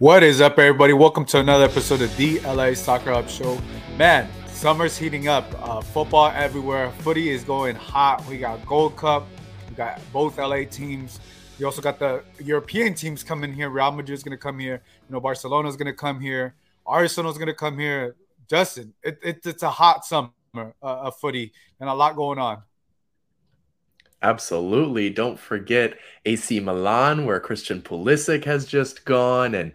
What is up, everybody? Welcome to another episode of the LA Soccer Hub Show. Man, summer's heating up. Uh, football everywhere. Footy is going hot. We got Gold Cup. We got both LA teams. We also got the European teams coming here. Real Madrid's going to come here. You know, Barcelona's going to come here. Arsenal's going to come here. Justin, it, it, it's a hot summer uh, of footy and a lot going on. Absolutely. Don't forget AC Milan, where Christian Pulisic has just gone, and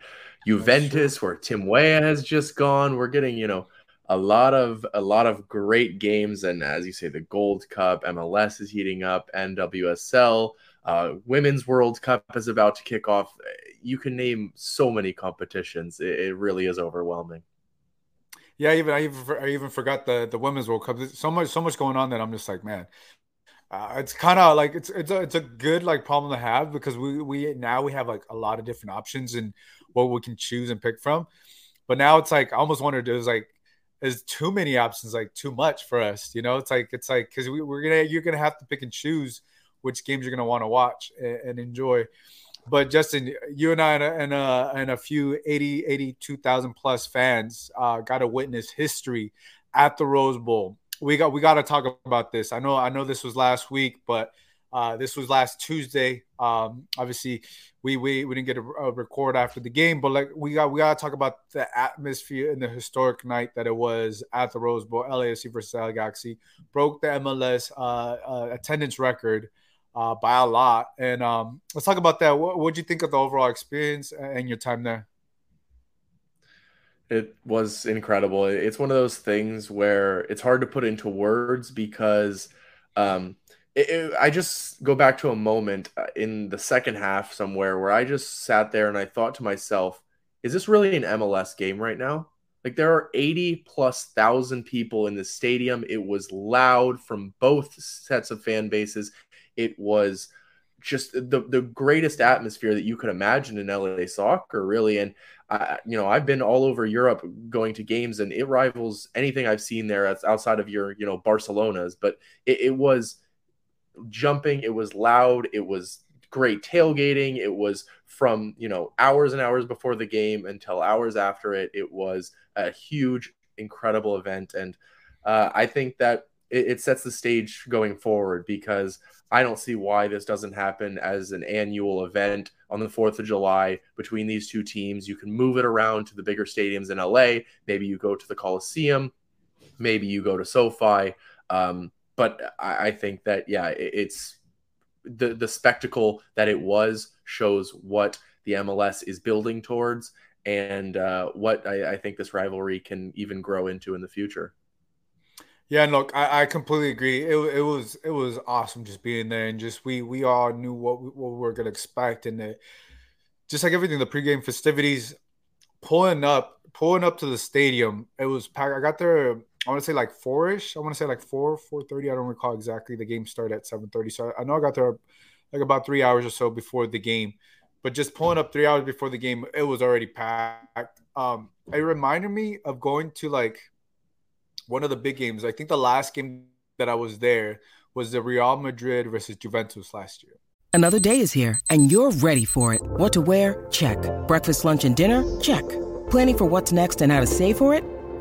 Juventus, where Tim Weah has just gone. We're getting, you know, a lot of a lot of great games, and as you say, the Gold Cup, MLS is heating up, NWSL, uh, Women's World Cup is about to kick off. You can name so many competitions. It, it really is overwhelming. Yeah, even I even I even forgot the the Women's World Cup. There's so much so much going on that I'm just like, man, uh, it's kind of like it's it's a it's a good like problem to have because we we now we have like a lot of different options and what we can choose and pick from. But now it's like I almost wondered there's like is too many options like too much for us. You know, it's like it's like because we, we're gonna you're gonna have to pick and choose which games you're gonna want to watch and, and, enjoy. But Justin, you and I and a, and a, and a few 80 82,000 plus fans uh, got to witness history at the Rose Bowl we got we got to talk about this. I know I know this was last week, but uh, this was last Tuesday. Um, obviously, we, we we didn't get a, a, record after the game, but like we got we got to talk about the atmosphere and the historic night that it was at the Rose Bowl. LAFC versus LA Galaxy broke the MLS uh, uh, attendance record uh, by a lot, and um, let's talk about that. What would you think of the overall experience and your time there? It was incredible. It's one of those things where it's hard to put into words because um, it, it, I just go back to a moment uh, in the second half somewhere where I just sat there and I thought to myself, is this really an MLS game right now? Like there are 80 plus thousand people in the stadium. It was loud from both sets of fan bases. It was just the the greatest atmosphere that you could imagine in LA soccer, really. And I, you know, I've been all over Europe going to games, and it rivals anything I've seen there outside of your, you know, Barcelona's. But it, it was jumping, it was loud, it was great tailgating. It was from you know hours and hours before the game until hours after it. It was a huge, incredible event, and uh, I think that it, it sets the stage going forward because I don't see why this doesn't happen as an annual event on the 4th of July between these two teams. You can move it around to the bigger stadiums in LA. Maybe you go to the Coliseum. Maybe you go to SoFi. Um, but I, I, think that, yeah, it, it's the, the spectacle that it was shows what the MLS is building towards and uh, what I, I think this rivalry can even grow into in the future. Yeah, and look, I, I completely agree. It, it was it was awesome just being there and just we we all knew what we, what we were gonna expect and the, just like everything, the pregame festivities, pulling up pulling up to the stadium. It was packed. I got there. I want to say like four ish. I want to say like four four thirty. I don't recall exactly. The game started at seven thirty, so I know I got there like about three hours or so before the game. But just pulling up three hours before the game, it was already packed. Um, it reminded me of going to like one of the big games. I think the last game that I was there was the Real Madrid versus Juventus last year. Another day is here, and you're ready for it. What to wear? Check. Breakfast, lunch, and dinner? Check. Planning for what's next and how to save for it?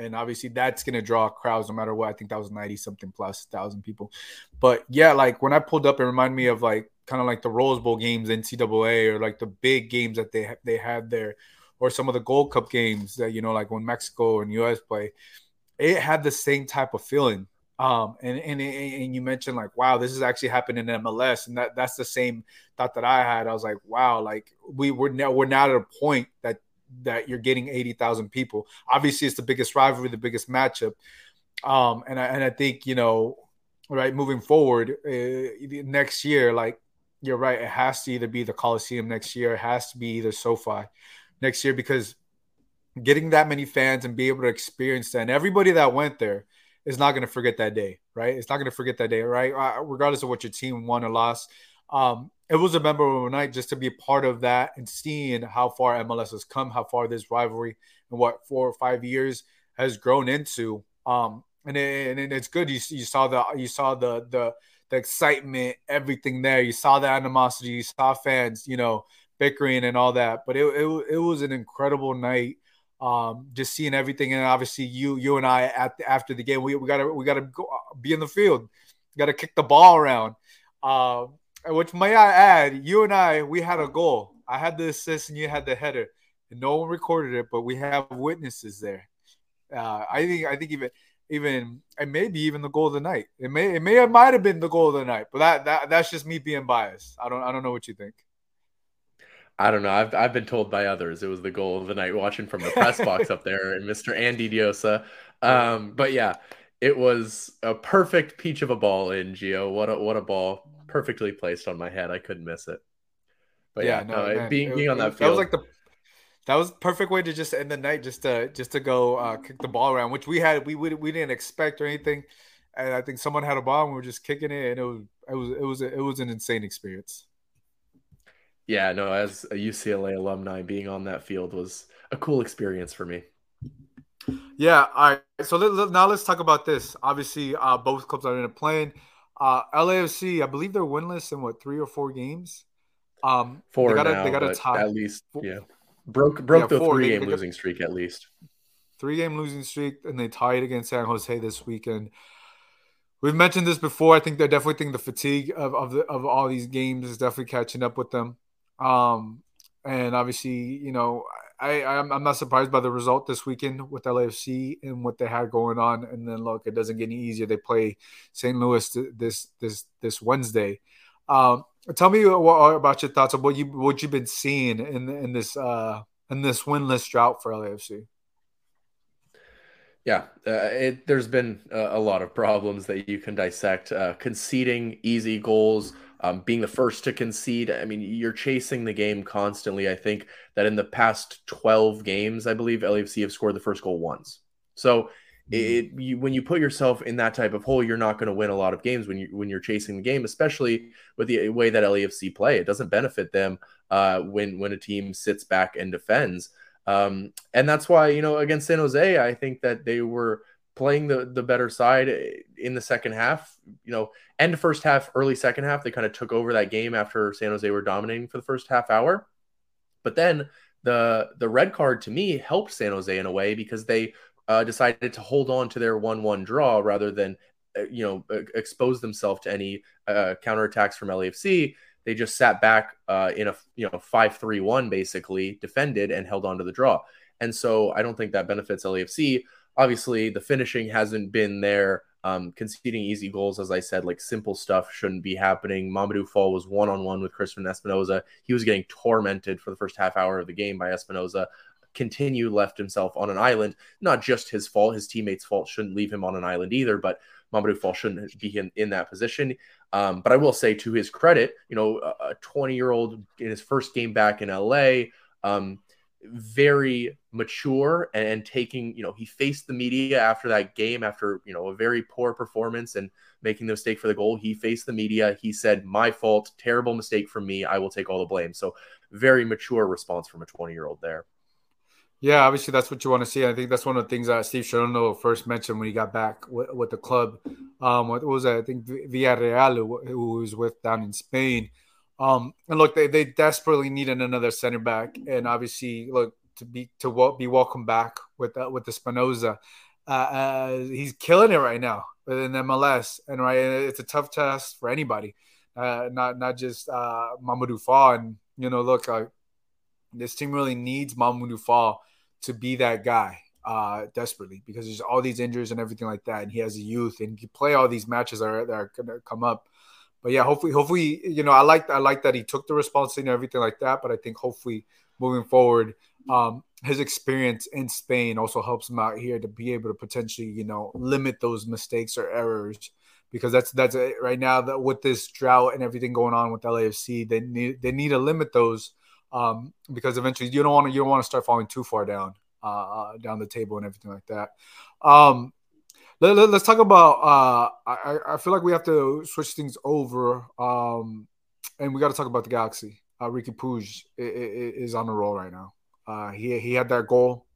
And obviously, that's to draw crowds no matter what. I think that was 90 something plus thousand people. But yeah, like when I pulled up, it reminded me of like kind of like the Rose Bowl games, NCAA, or like the big games that they, they had there, or some of the Gold Cup games that, you know, like when Mexico and US play. It had the same type of feeling Um, and, and and you mentioned like, wow, this is actually happening in MLS, and that that's the same thought that I had. I was like, wow, like we we're now we're now at a point that that you're getting eighty thousand people. Obviously, it's the biggest rivalry, the biggest matchup. Um, and I and I think you know, right, moving forward uh, next year, like you're right, it has to either be the Coliseum next year, it has to be either SoFi next year because getting that many fans and be able to experience that, and everybody that went there is not going to forget that day, right? It's not going to forget that day, right? Uh, regardless of what your team won or lost. Um, it was a memorable night just to be a part of that and seeing how far MLS has come, how far this rivalry in what four or five years has grown into. Um, and, it, and it's good. You, you saw the you saw the the the excitement, everything there. You saw the animosity. You saw fans, you know, bickering and all that. But it it, it was an incredible night um, just seeing everything, and obviously you, you and I at the, after the game, we, we gotta we gotta go, be in the field, gotta kick the ball around. Uh, which may I add, you and I, we had a goal. I had the assist, and you had the header, and no one recorded it, but we have witnesses there. Uh, I think I think even even and maybe even the goal of the night. It may it may it might have been the goal of the night, but that that that's just me being biased. I don't I don't know what you think. I don't know. I've I've been told by others it was the goal of the night watching from the press box up there and Mr. Andy Diosa. Um, but yeah, it was a perfect peach of a ball in Gio. What a what a ball. Perfectly placed on my head. I couldn't miss it. But yeah, yeah no, no being it, being on that field. That was like the that was perfect way to just end the night just to just to go uh, kick the ball around, which we had we we, we didn't expect or anything. And I think someone had a ball and we were just kicking it and it was it was it was it was an insane experience. Yeah, no, as a UCLA alumni, being on that field was a cool experience for me. Yeah, all right. So let, let, now let's talk about this. Obviously, uh, both clubs are in a plane. Uh, LAFC, I believe they're winless in what three or four games. Um, four they got now, they got a tie. At least, yeah, broke broke yeah, the three game losing streak at least. Three game losing streak, and they tied against San Jose this weekend. We've mentioned this before. I think they're definitely think the fatigue of of, the, of all these games is definitely catching up with them. Um, and obviously, you know, I, I'm, not surprised by the result this weekend with LAFC and what they had going on. And then look, it doesn't get any easier. They play St. Louis this this this Wednesday. Um, tell me what, about your thoughts of what you what you've been seeing in in this uh, in this winless drought for LAFC. Yeah, uh, it, there's been a, a, lot of problems that you can dissect. Uh, conceding easy goals um, being the first to concede. I mean, you're chasing the game constantly. I think that in the past 12 games, I believe LAFC have scored the first goal once. So mm-hmm. it, you, when you put yourself in that type of hole, you're not going to win a lot of games when you when you're chasing the game, especially with the way that LAFC play. It doesn't benefit them uh, when when a team sits back and defends. Um, and that's why you know against San Jose, I think that they were playing the the better side in the second half. You know, end first half, early second half, they kind of took over that game after San Jose were dominating for the first half hour. But then the the red card to me helped San Jose in a way because they uh, decided to hold on to their one-one draw rather than uh, you know expose themselves to any uh, counterattacks from LAFC. They just sat back uh, in a you know five three one basically defended and held on to the draw. And so I don't think that benefits LAFC. Obviously, the finishing hasn't been there. Um, conceding easy goals, as I said, like simple stuff shouldn't be happening. Mamadou Fall was one on one with Cristian Espinoza. He was getting tormented for the first half hour of the game by Espinoza. Continue left himself on an island. Not just his fault, his teammates' fault shouldn't leave him on an island either, but Mamadou Fall shouldn't be in, in that position. Um, but I will say, to his credit, you know, a 20 year old in his first game back in LA, um, very mature and, taking, you know, he faced the media after that game, after, you know, a very poor performance and making the mistake for the goal. He faced the media. He said, My fault, terrible mistake from me. I will take all the blame. So, very mature response from a 20 year old there. Yeah, obviously that's what you want to see. I think that's one of the things that Steve Cherundolo first mentioned when he got back with, with the club. Um, what was that? I think Villarreal, who was with down in Spain. Um, and look, they, they desperately needed another center back, and obviously, look to be to be welcome back with uh, with Espinoza. Uh, uh, he's killing it right now within MLS, and right, it's a tough test for anybody, uh, not not just uh, Mamadou Fall. And you know, look, uh, this team really needs Mamadou Fall to be that guy. uh, desperately because there's all these injuries and everything like that, and he has a youth and he play all these matches that are, that are gonna come up. But yeah, hopefully, hopefully, you know, I like I like that he took the responsibility and everything like that. But I think hopefully moving forward, um, his experience in Spain also helps him out here to be able to potentially, you know, limit those mistakes or errors because that's that's it right now that with this drought and everything going on with LAFC, they need they need to limit those um, because eventually you don't want to you don't want to start falling too far down uh, uh, down the table and everything like that. Um, let, us let, talk about. Uh, I, I feel like we have to switch things over, um, and we got to talk about the Galaxy. Uh, Riqui Puig is on the roll right now. Uh, he he had that goal,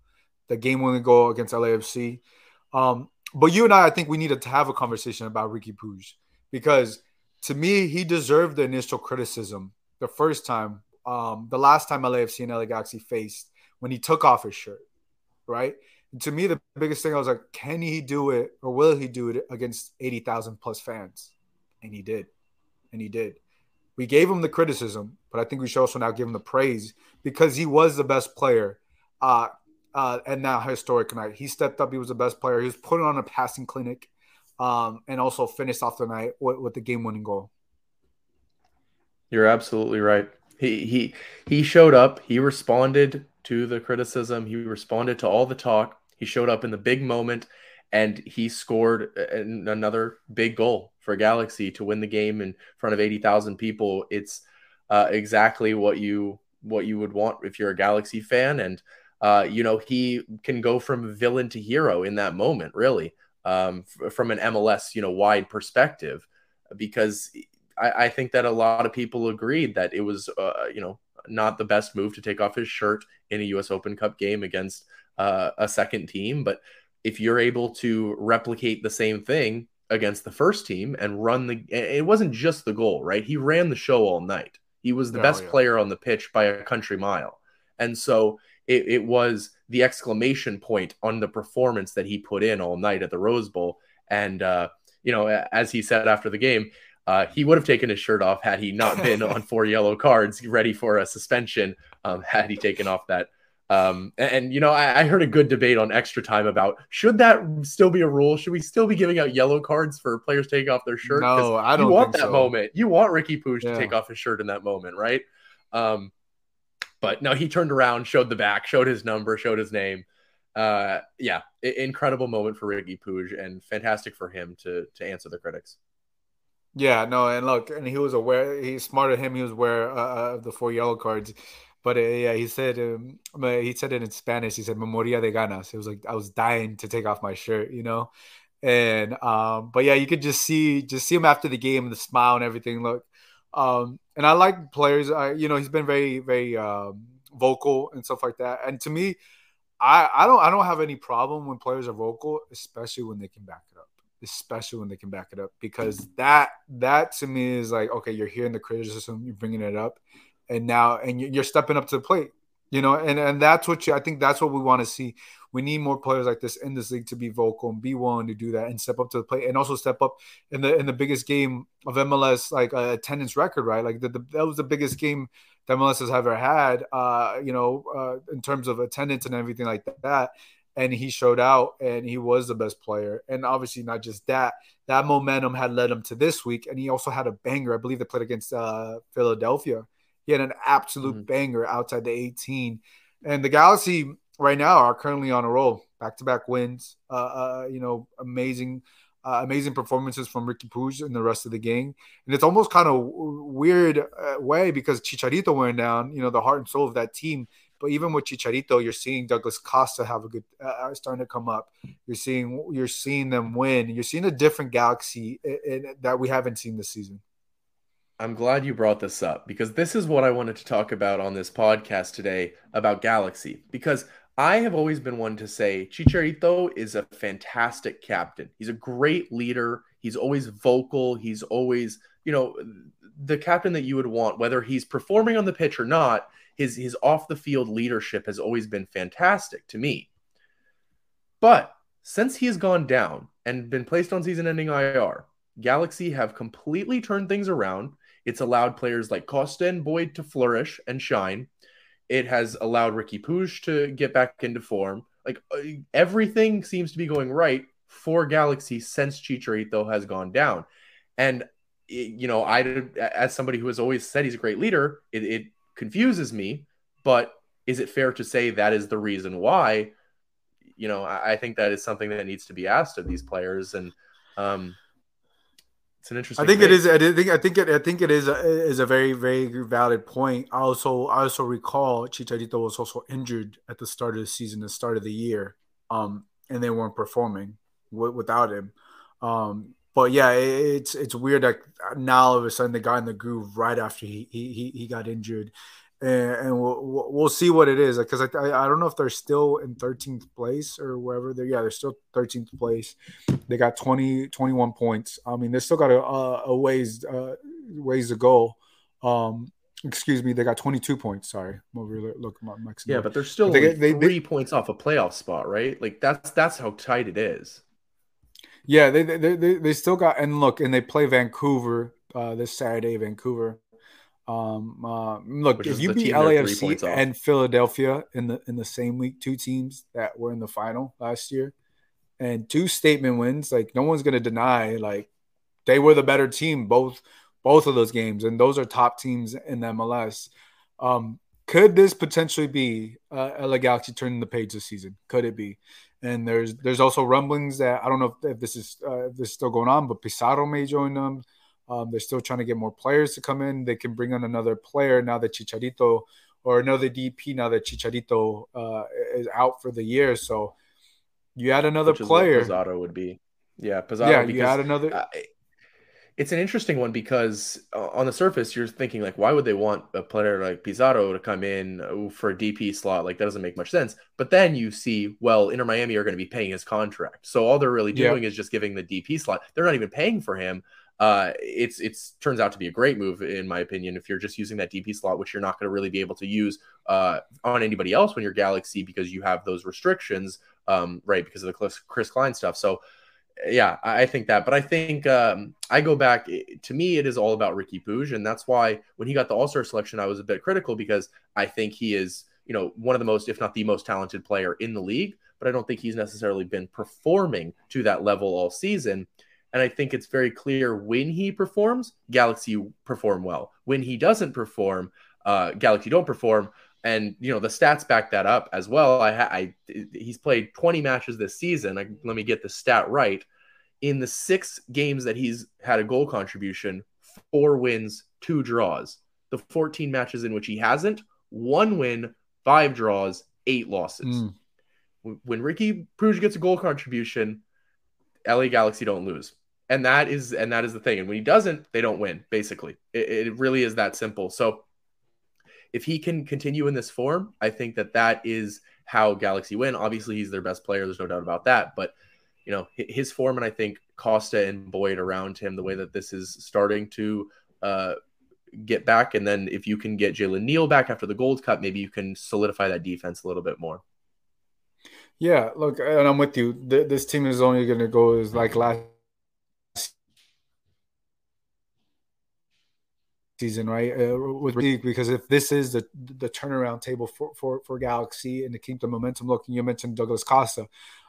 the game-winning goal against LAFC. Um, but you and I, I think we needed to have a conversation about Riqui Puig because to me, he deserved the initial criticism the first time, um, the last time LAFC and LA Galaxy faced when he took off his shirt, right? To me, the biggest thing I was like, can he do it or will he do it against 80,000 plus fans? And he did. And he did. We gave him the criticism, but I think we should also now give him the praise because he was the best player. Uh, uh, and now historic night. He stepped up. He was the best player. He was putting on a passing clinic, um, and also finished off the night with, with the game-winning goal. You're absolutely right. He he he showed up. He responded to the criticism. He responded to all the talk. He showed up in the big moment, and he scored another big goal for Galaxy to win the game in front of eighty thousand people. It's uh, exactly what you what you would want if you're a Galaxy fan, and uh, you know, he can go from villain to hero in that moment, really, um, f- from an MLS, you know, wide perspective, because I, I, think that a lot of people agreed that it was, uh, you know, not the best move to take off his shirt in a U.S. Open Cup game against uh, a second team. But if you're able to replicate the same thing against the first team and run the, it wasn't just the goal, right? He ran the show all night. He was the oh, best yeah. player on the pitch by a country mile. And so it, it was the exclamation point on the performance that he put in all night at the Rose Bowl. And, uh, you know, as he said after the game, uh, he would have taken his shirt off had he not been on four yellow cards, ready for a suspension. Um, had he taken off that, um, and, and, you know, I, I, heard a good debate on extra time about should that still be a rule? Should we still be giving out yellow cards for players taking off their shirt? No, I don't. You want that so. moment. You want Riqui Puig yeah. to take off his shirt in that moment, right? Um, but no, he turned around, showed the back, showed his number, showed his name. Uh, yeah, incredible moment for Riqui Puig, and fantastic for him to to answer the critics. Yeah, no, and look, and he was aware. He's smarter him. He was aware uh, of the four yellow cards. But uh, yeah, he said um, he said it in Spanish. He said "memoria de ganas." It was like I was dying to take off my shirt, you know. And um, but yeah, you could just see just see him after the game, and the smile and everything. Look, um, and I like players. I, you know, he's been very, very um, vocal and stuff like that. And to me, I, I don't, I don't have any problem when players are vocal, especially when they can back it up. Especially when they can back it up, because that, that to me is like, okay, you're hearing the criticism, you're bringing it up, and now, and you're stepping up to the plate. You know, and and that's what you, I think that's what we want to see we need more players like this in this league to be vocal and be willing to do that and step up to the plate and also step up in the in the biggest game of MLS like uh, attendance record, right? Like the, the, that was the biggest game that MLS has ever had, uh, you know, uh, in terms of attendance and everything like that. And he showed out, and he was the best player. And obviously, not just that, that momentum had led him to this week. And he also had a banger. I believe they played against uh, Philadelphia. He had an absolute mm-hmm. banger outside the 18. And the Galaxy, right now are currently on a roll, back to back wins. Uh, uh, you know, amazing, uh, amazing performances from Riqui Puig and the rest of the gang. And it's almost kind of weird uh, way because Chicharito went down. You know, the heart and soul of that team. But even with Chicharito, you're seeing Douglas Costa have a good uh, uh, starting to come up. You're seeing you're seeing them win. You're seeing a different Galaxy in, in, that we haven't seen this season. I'm glad you brought this up because this is what I wanted to talk about on this podcast today about Galaxy. Because I have always been one to say Chicharito is a fantastic captain. He's a great leader. He's always vocal. He's always, you know, the captain that you would want, whether he's performing on the pitch or not. His his off the field leadership has always been fantastic to me. But since he has gone down and been placed on season-ending IR, Galaxy have completely turned things around. It's allowed players like Costa and Boyd to flourish and shine. It has allowed Riqui Puig to get back into form. Like uh, everything seems to be going right for Galaxy since Chicharito has gone down. And you know, I as somebody who has always said he's a great leader, it, it confuses me. But is it fair to say that is the reason why? You know, I, I think that is something that needs to be asked of these players, and um, it's an interesting. I think thing. it is. I think. I think it. I think it is. A, is a very, very valid point. I also, I also recall Chicharito was also injured at the start of the season, the start of the year, um, and they weren't performing w- without him. Um, but yeah, it's it's weird that now all of a sudden they got in the groove right after he he he got injured, and, and we'll we'll see what it is because I, I don't know if they're still in 13th place or wherever they're yeah they're still 13th place. They got 20 21 points. I mean they still got a, a ways uh, ways to go. Um, excuse me, they got 22 points. Sorry, I'm over looking at Mexico. Yeah, but they're still they, like they, three they, points off a playoff spot, right? Like that's that's how tight it is. Yeah, they they, they, they still got and look and they play Vancouver uh, this Saturday. Vancouver. Um, uh, look, Which if you beat LAFC and Philadelphia in the in the same week, two teams that were in the final last year, and two statement wins, like no one's gonna deny like they were the better team both both of those games, and those are top teams in the MLS. Um, could this potentially be uh, LA Galaxy turning the page this season? Could it be? And there's there's also rumblings that I don't know if, if this is uh, if this is still going on, but Pizarro may join them. Um, they're still trying to get more players to come in. They can bring on another player now that Chicharito or another DP now that Chicharito uh, is out for the year. So you add another Which player. Pizarro would be. Yeah, Pizarro. Yeah, because, you add another. Uh, it's an interesting one because uh, on the surface you're thinking like why would they want a player like Pizarro to come in for a DP slot like that doesn't make much sense but then you see well Inter Miami are going to be paying his contract so all they're really doing is just giving the DP slot they're not even paying for him uh, it's it's turns out to be a great move in my opinion if you're just using that DP slot which you're not going to really be able to use uh, on anybody else when you're Galaxy because you have those restrictions um, right because of the Chris Klein stuff so yeah, I think that. But I think um, I go back. To me, it is all about Riqui Puig, and that's why when he got the All Star selection, I was a bit critical because I think he is, you know, one of the most, if not the most talented player in the league. But I don't think he's necessarily been performing to that level all season. And I think it's very clear when he performs, Galaxy perform well. When he doesn't perform, uh, Galaxy don't perform and you know the stats back that up as well. I, I he's played 20 matches this season. I, let me get the stat right. In the six games that he's had a goal contribution, four wins, two draws. The 14 matches in which he hasn't, one win, five draws, eight losses. Mm. When Riqui Puig gets a goal contribution, LA Galaxy don't lose. And that is and that is the thing. And when he doesn't, they don't win. Basically, it, it really is that simple. So if he can continue in this form, I think that that is how Galaxy win. Obviously, he's their best player. There's no doubt about that. But you know, his form and I think Costa and Boyd around him, the way that this is starting to uh, get back, and then if you can get Jalen Neal back after the Gold Cup, maybe you can solidify that defense a little bit more. Yeah, look, and I'm with you. This team is only going to go as like last season, right? Uh, with because if this is the the turnaround table for, for for Galaxy and to keep the momentum looking, you mentioned Douglas Costa,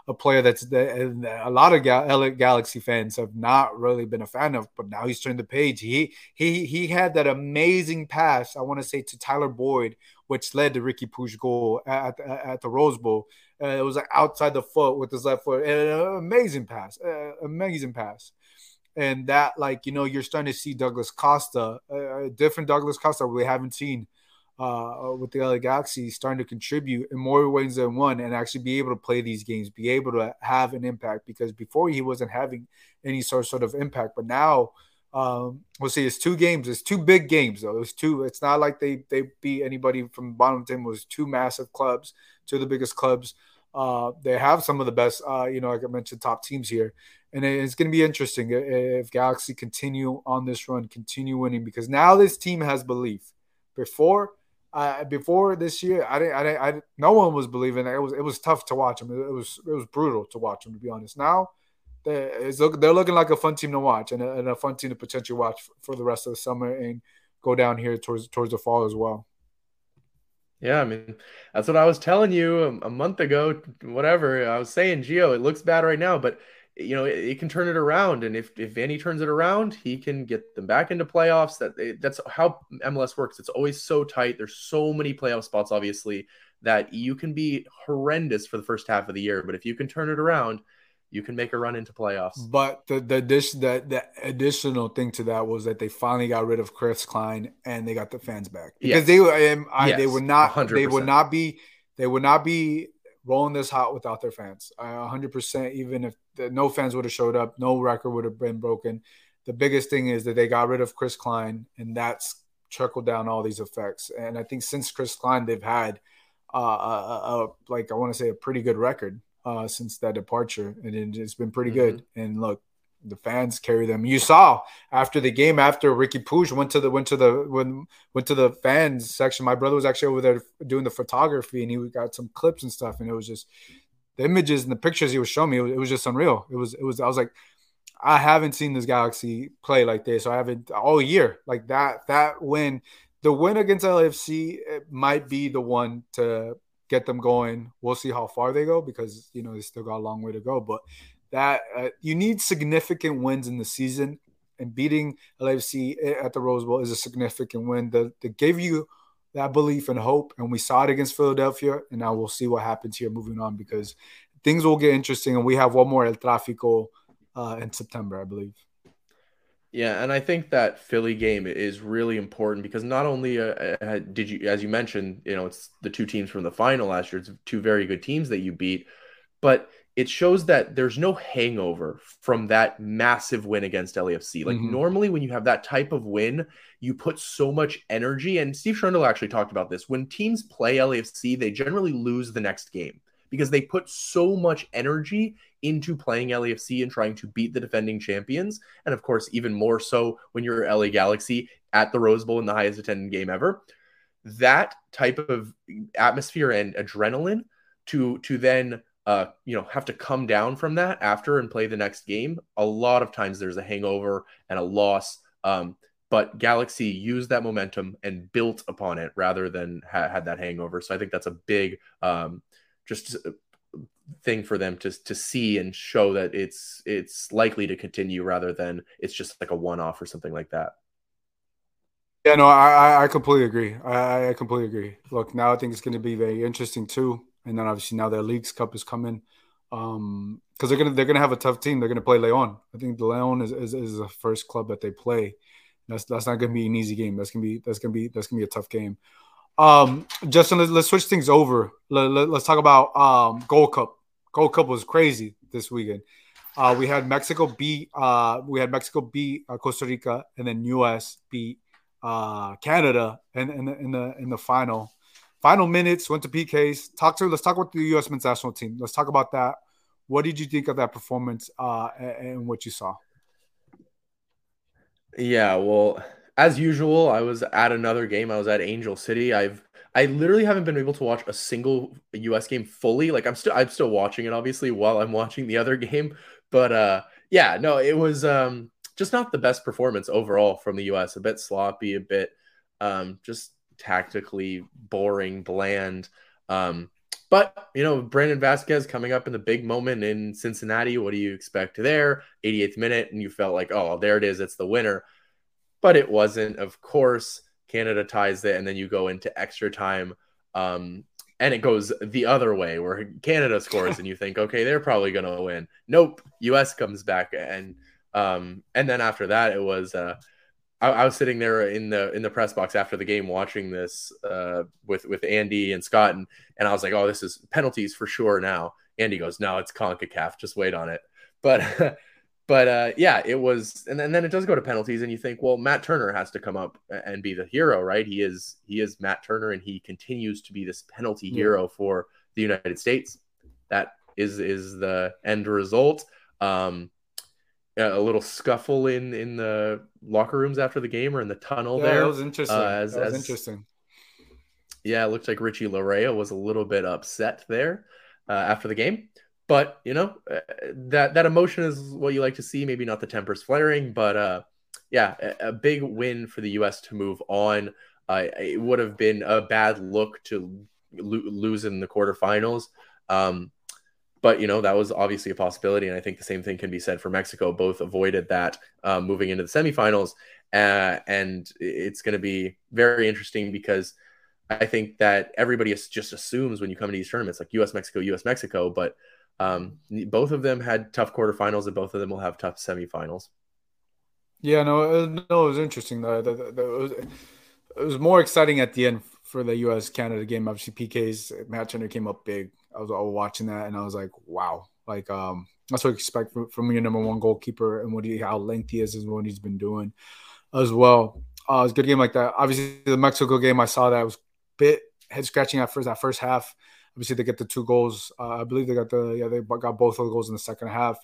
a player that's a lot of Gal- Galaxy fans have not really been a fan of, but now he's turned the page. He he he had that amazing pass, I want to say, to Tyler Boyd, which led to Riqui Puig goal at, at, at the Rose Bowl. Uh, it was like outside the foot with his left foot. Uh, amazing pass, uh, amazing pass and that like you know you're starting to see Douglas Costa, a different Douglas Costa we haven't seen uh, with the LA Galaxy, starting to contribute in more ways than one, and actually be able to play these games, be able to have an impact. Because before he wasn't having any sort sort of impact, but now. Um, we'll see. It's two games. It's two big games, though. It's two. It's not like they they beat anybody from the bottom ten. It was two massive clubs, two of the biggest clubs. Uh, they have some of the best, uh, you know, like I mentioned, top teams here and it's going to be interesting if Galaxy continue on this run, continue winning, because now this team has belief. Before, uh, before this year, I didn't, I didn't, I, no one was believing. It was, it was tough to watch them. It was, it was brutal to watch them, to be honest. Now, they're, they're looking like a fun team to watch and a, and a fun team to potentially watch for the rest of the summer and go down here towards towards the fall as well. Yeah, I mean, that's what I was telling you a, month ago, whatever. I was saying, Gio, it looks bad right now, but you know, it, it, can turn it around. And if if Vanney turns it around, he can get them back into playoffs. That that's how MLS works. It's always so tight. There's so many playoff spots, obviously, that you can be horrendous for the first half of the year, but if you can turn it around, you can make a run into playoffs. But the the dish that the additional thing to that was that they finally got rid of Chris Klein and they got the fans back because yes. they um, I, yes. they would not 100%. they would not be they would not be rolling this hot without their fans. hundred percent. Even if the, no fans would have showed up, no record would have been broken. The biggest thing is that they got rid of Chris Klein, and that's trickled down all these effects. And I think since Chris Klein, they've had uh, a, a, like I want to say a pretty good record uh, since that departure, and it's been pretty mm-hmm. good. And look, the fans carry them. You saw after the game, after Riqui Puig went to the went to the when went to the fans section. My brother was actually over there doing the photography, and he got some clips and stuff. And it was just the images and the pictures he was showing me. It was, it was just unreal. It was it was. I was like, I haven't seen this Galaxy play like this. I haven't all year like that. That win, the win against LAFC might be the one to get them going. We'll see how far they go because you know they still got a long way to go. But that uh, you need significant wins in the season, and beating LAFC at the Rose Bowl is a significant win that, that gave you that belief and hope. And we saw it against Philadelphia, and now we'll see what happens here moving on because things will get interesting. And we have one more El Tráfico uh, in September, I believe. Yeah, and I think that Philly game is really important because not only uh, uh, did you, as you mentioned, you know, it's the two teams from the final last year. It's two very good teams that you beat, but it shows that there's no hangover from that massive win against LAFC. Like mm-hmm. normally, when you have that type of win, you put so much energy. And Steve Cherundolo actually talked about this. When teams play LAFC, they generally lose the next game because they put so much energy into playing LAFC and trying to beat the defending champions. And of course, even more so when you're LA Galaxy at the Rose Bowl in the highest attended game ever. That type of atmosphere and adrenaline to to then uh, you know have to come down from that after and play the next game. A lot of times there's a hangover and a loss. Um, but Galaxy used that momentum and built upon it rather than ha- had that hangover. So I think that's a big um, just thing for them to to see and show that it's it's likely to continue rather than it's just like a one off or something like that. Yeah, no, I I completely agree. I, I completely agree. Look, now I think it's going to be very interesting too, and then obviously now their Leagues Cup is coming, um, because they're gonna they're gonna have a tough team. They're gonna play Leon. I think Leon is, is, is the first club that they play. That's that's not gonna be an easy game. That's gonna be that's gonna be that's gonna be a tough game. Um, Justin, let's, let's switch things over. Let, us let, talk about um, Gold Cup. Gold Cup was crazy this weekend. Uh, we had Mexico beat uh, we had Mexico beat uh, Costa Rica, and then U.S. beat uh, Canada in, in, the in the in the final. Final minutes went to PKs. Talk to let's talk about the U.S. men's national team. Let's talk about that. What did you think of that performance uh, and, what you saw? Yeah, well, as usual, I was at another game. I was at Angel City. I've I literally haven't been able to watch a single US game fully. Like I'm still I'm still watching it obviously while I'm watching the other game. But uh yeah, no, it was um just not the best performance overall from the US. A bit sloppy, a bit um just tactically boring, bland. Um but you know, Brandon Vazquez coming up in the big moment in Cincinnati. What do you expect there? 88th minute, and you felt like, oh, there it is, it's the winner but it wasn't. Of course, Canada ties it, and then you go into extra time. Um, and it goes the other way where Canada scores and you think, okay, they're probably going to win. Nope, US comes back and um, and then after that it was uh, I, I, was sitting there in the in the press box after the game watching this uh, with with Andy and Scott and and I was like, oh, this is penalties for sure now. Andy goes, no, it's Concacaf, just wait on it. But but uh, yeah, it was, and then, and then it does go to penalties, and you think, well, Matt Turner has to come up and be the hero, right? He is he is Matt Turner, and he continues to be this penalty yeah. hero for the United States. That is is the end result. Um, a little scuffle in in the locker rooms after the game or in the tunnel yeah, there. That was interesting. Uh, as, that was as, interesting. Yeah, it looked like Richie Laryea was a little bit upset there uh, after the game. But you know uh, that that emotion is what you like to see. Maybe not the tempers flaring, but uh, yeah, a, a, big win for the U.S. to move on. uh, it would have been a bad look to lo- lose in the quarterfinals. Um, but you know that was obviously a possibility, and I think the same thing can be said for Mexico. Both avoided that uh, moving into the semifinals, uh, and it's going to be very interesting because I think that everybody just assumes when you come into these tournaments like U.S. Mexico, U.S. Mexico, but um, both of them had tough quarterfinals, and both of them will have tough semifinals. Yeah, no, no, it was interesting. The, the, the, it, was, it was more exciting at the end for the U.S. Canada game. Obviously, PK's Matt Turner came up big. I was, I was watching that, and I was like, wow, like um, that's what I expect from, from your number one goalkeeper and what he how lengthy is and what he's been doing as well. Uh, it was a good game like that. Obviously, the Mexico game, I saw that was a bit head scratching at first. That first half, obviously they get the two goals. Uh, I believe they got the yeah they got both of the goals in the second half.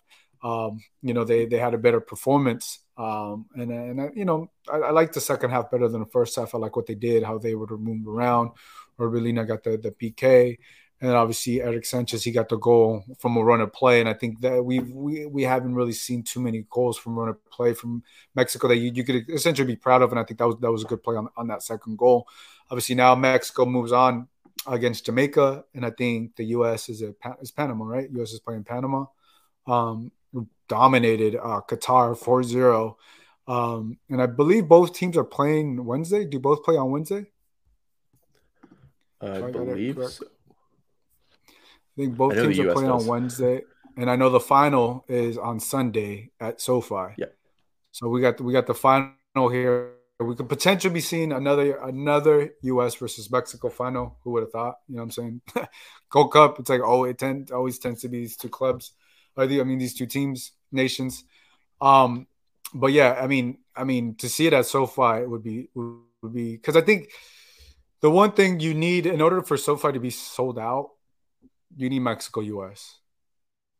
Um, you know they they had a better performance. Um, and and you know I, I like the second half better than the first half. I like what they did, how they would move around. Orbelina got the the PK, and then obviously Erick Sánchez he got the goal from a run of play. And I think that we we we haven't really seen too many goals from run of play from Mexico that you, you could essentially be proud of. And I think that was that was a good play on on that second goal. Obviously now Mexico moves on against Jamaica, and I think the U.S. is a is Panama, right? U.S. is playing Panama. Um, dominated uh, Qatar 4-0. Um, and I believe both teams are playing Wednesday. Do both play on Wednesday? Uh, I believe so. I think both I teams are playing does. on Wednesday, and I know the final is on Sunday at SoFi. Yeah. So we got we got the final here we could potentially be seeing another another U.S. versus Mexico final. Who would have thought? You know what I'm saying? Gold Cup. It's like oh, it tend, always tends to be these two clubs. I mean these two teams, nations. Um, but yeah, I mean, I mean to see it at SoFi would be would be because I think the one thing you need in order for SoFi to be sold out, you need Mexico U.S.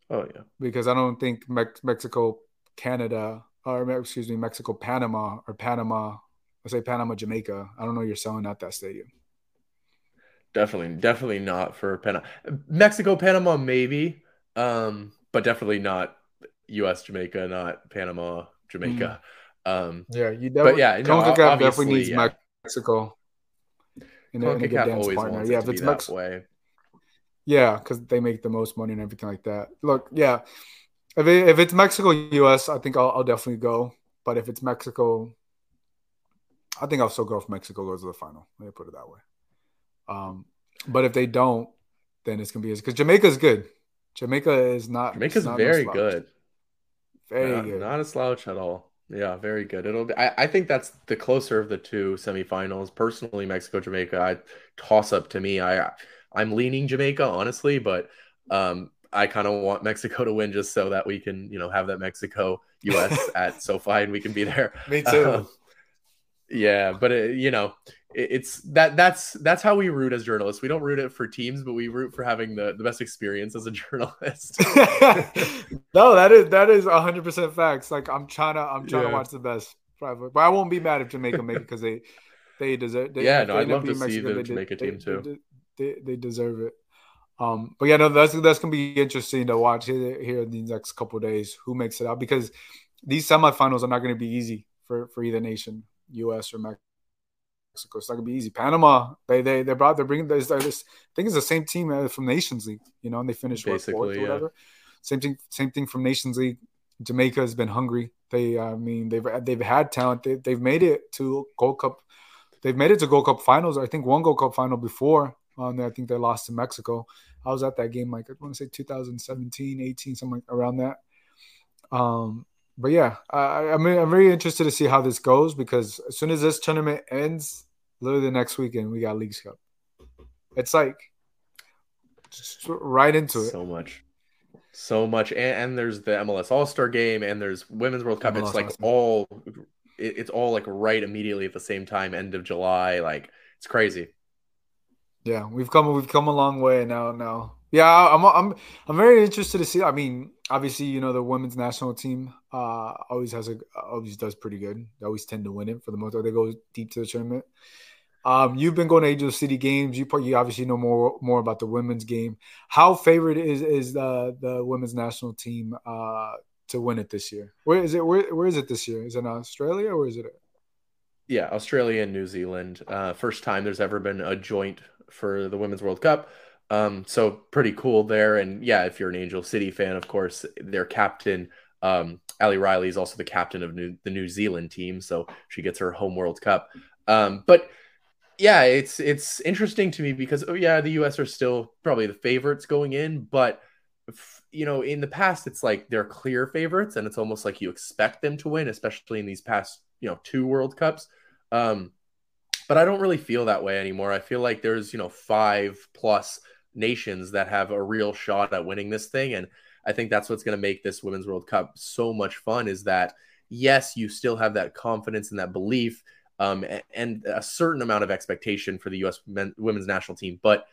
Oh yeah, because I don't think Mexico Canada or excuse me Mexico Panama or Panama let's say Panama, Jamaica. I don't know you're selling out that stadium. Definitely, definitely not for Panama. Mexico, Panama, maybe, um, but definitely not U.S. Jamaica, not Panama, Jamaica. Mm. Um, yeah, you definitely. But yeah, no, definitely needs yeah. Mexico. In a, in a good dance partner. yeah, if it's Mexico. Way. Yeah, because they make the most money and everything like that. Look, yeah, if it, if it's Mexico, U.S., I think I'll, I'll definitely go. But if it's Mexico, I think I'll still go if Mexico goes to the final. Let me put it that way. Um, but if they don't, then it's gonna be because Jamaica's good. Jamaica is not. Jamaica's not very good. Very yeah, good. Not a slouch at all. Yeah, very good. It'll be. I, I think that's the closer of the two semifinals. Personally, Mexico Jamaica. I toss up to me. I I'm leaning Jamaica honestly, but um, I kind of want Mexico to win just so that we can you know have that Mexico U.S. at SoFi and we can be there. Me too. Um, yeah, but it, you know, it, it's that that's that's how we root as journalists. We don't root it for teams, but we root for having the, the best experience as a journalist. no, that is that is hundred percent facts. Like I'm trying to I'm trying yeah. to watch the best private, but I won't be mad if Jamaica make it because they they deserve. They, yeah, no, I'd love to Mexico, see the Jamaica they, team too. They, they they deserve it. Um, but yeah, no, that's that's gonna be interesting to watch here, here in these next couple days. Who makes it out? Because these semifinals are not going to be easy for for either nation. U.S. or Mexico. It's not gonna be easy. Panama, they they they brought they're bringing this. I think it's the same team uh, from Nations League, you know, and they finished what, fourth or whatever. Same thing, same thing from Nations League. Jamaica has been hungry. They, I mean, they've they've had talent. They, they've made it to Gold Cup. They've made it to Gold Cup finals. I think one Gold Cup final before. Um, I think they lost to Mexico. I was at that game, like I want to say 2017, 18, something around that. Um, but yeah, I, I'm I'm very interested to see how this goes because as soon as this tournament ends, literally the next weekend we got Leagues Cup. It's like just right into it. So much, so much, and, and there's the MLS All Star Game, and there's Women's World Cup. MLS it's like All-Star. all, it, it's all like right immediately at the same time, end of July. Like it's crazy. Yeah, we've come we've come a long way now. Now, yeah, I'm I'm I'm very interested to see. I mean, obviously, you know, the women's national team uh, always has a always does pretty good. They always tend to win it for the most part. They go deep to the tournament. Um, you've been going to Angel City games. You you obviously know more more about the women's game. How favored is is the the women's national team uh, to win it this year? Where is it? Where where is it this year? Is it in Australia or is it? Yeah, Australia and New Zealand. Uh, first time there's ever been a joint for the Women's World Cup. Um, so pretty cool there. And yeah, if you're an Angel City fan, of course, their captain, um, Ali Riley, is also the captain of New, the New Zealand team. So she gets her home World Cup. Um, but yeah, it's it's interesting to me because oh yeah, the U.S. are still probably the favorites going in, but you know, in the past, it's like they're clear favorites, and it's almost like you expect them to win, especially in these past you know two World Cups. Um, but I don't really feel that way anymore. I feel like there's you know five plus nations that have a real shot at winning this thing, and I think that's what's going to make this Women's World Cup so much fun. Is that yes, you still have that confidence and that belief um, and a certain amount of expectation for the U.S. Men, women's national team. But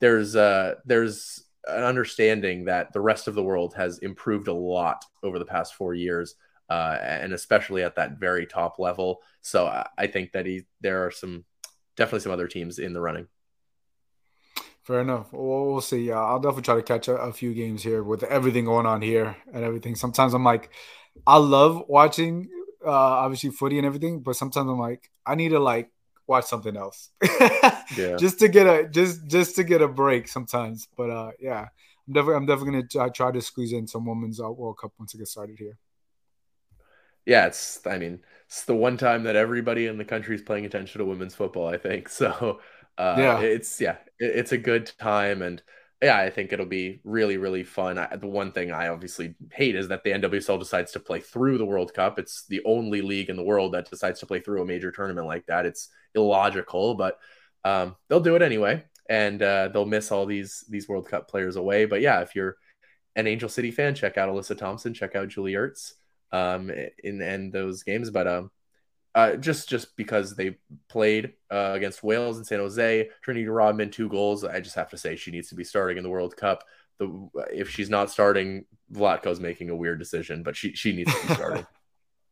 there's uh, there's an understanding that the rest of the world has improved a lot over the past four years, uh, and especially at that very top level. So I think that he there are some definitely some other teams in the running. Fair enough. Well, we'll see. Uh, I'll definitely try to catch a, a, few games here with everything going on here and everything. Sometimes I'm like, I love watching uh, obviously footy and everything, but sometimes I'm like, I need to like watch something else, yeah, just to get a just just to get a break sometimes. But uh, yeah, I'm definitely I'm definitely gonna try, try to squeeze in some women's uh, World Cup once it gets started here. Yeah, it's I mean it's the one time that everybody in the country is paying attention to women's football. I think so. Uh, yeah, it's yeah, it, it's a good time and yeah, I think it'll be really, really fun. I, the one thing I obviously hate is that the NWSL decides to play through the World Cup. It's the only league in the world that decides to play through a major tournament like that. It's illogical, but um, they'll do it anyway, and uh, they'll miss all these these World Cup players away. But yeah, if you're an Angel City fan, check out Alyssa Thompson, check out Julie Ertz um, in in those games. But um, uh, just just because they played uh, against Wales and San Jose, Trinity Rodman two goals. I just have to say she needs to be starting in the World Cup. The if she's not starting, Vlatko's making a weird decision, but she she needs to be starting.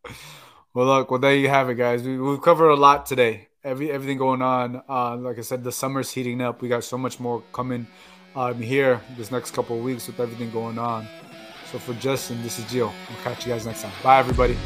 well, look, well there you have it, guys. We, we've covered a lot today. Every everything going on. Uh, like I said, the summer's heating up. We got so much more coming um, here this next couple of weeks with everything going on. So for Justin, this is Gio. We'll catch you guys next time. Bye, everybody.